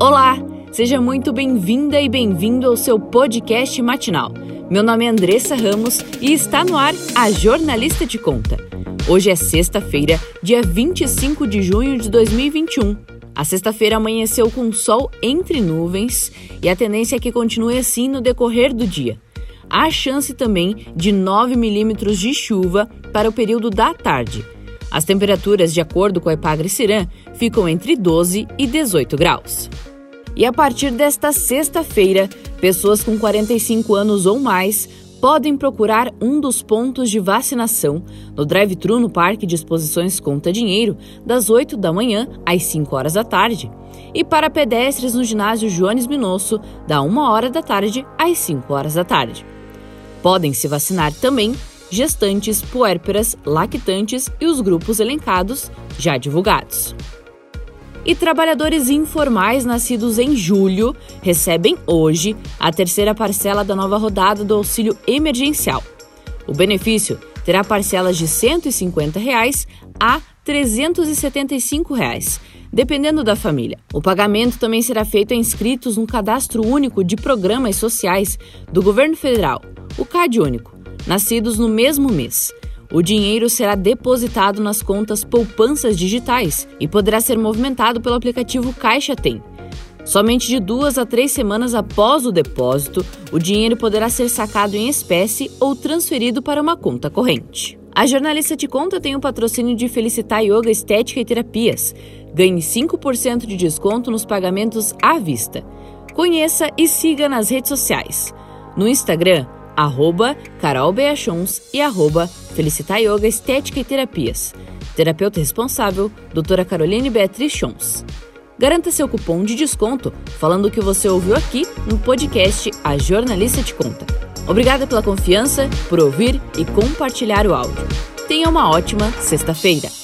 Olá, seja muito bem-vinda e bem-vindo ao seu podcast matinal. Meu nome é Andressa Ramos e está no ar a Jornalista de Conta. Hoje é sexta-feira, dia 25 de junho de 2021. A sexta-feira amanheceu com sol entre nuvens e a tendência é que continue assim no decorrer do dia. Há chance também de 9 milímetros de chuva para o período da tarde. As temperaturas, de acordo com a Epagre Cirã, ficam entre 12 e 18 graus. E a partir desta sexta-feira, pessoas com 45 anos ou mais podem procurar um dos pontos de vacinação no drive-thru no Parque de Exposições Conta Dinheiro, das 8 da manhã às 5 horas da tarde, e para pedestres no ginásio Joanes Minosso, da 1 hora da tarde às 5 horas da tarde. Podem se vacinar também gestantes, puérperas, lactantes e os grupos elencados já divulgados. E trabalhadores informais nascidos em julho recebem hoje a terceira parcela da nova rodada do auxílio emergencial. O benefício terá parcelas de 150 reais a 375 reais, dependendo da família. O pagamento também será feito a inscritos no Cadastro Único de Programas Sociais do Governo Federal, o CAD Único nascidos no mesmo mês. O dinheiro será depositado nas contas poupanças digitais e poderá ser movimentado pelo aplicativo Caixa Tem. Somente de duas a três semanas após o depósito, o dinheiro poderá ser sacado em espécie ou transferido para uma conta corrente. A jornalista de conta tem o patrocínio de Felicitar Yoga Estética e Terapias. Ganhe 5% de desconto nos pagamentos à vista. Conheça e siga nas redes sociais. No Instagram, arroba Carol Beachons e arroba Felicitar Yoga Estética e Terapias. Terapeuta responsável, doutora Caroline Beatriz Chons. Garanta seu cupom de desconto falando que você ouviu aqui no podcast A Jornalista Te Conta. Obrigada pela confiança, por ouvir e compartilhar o áudio. Tenha uma ótima sexta-feira.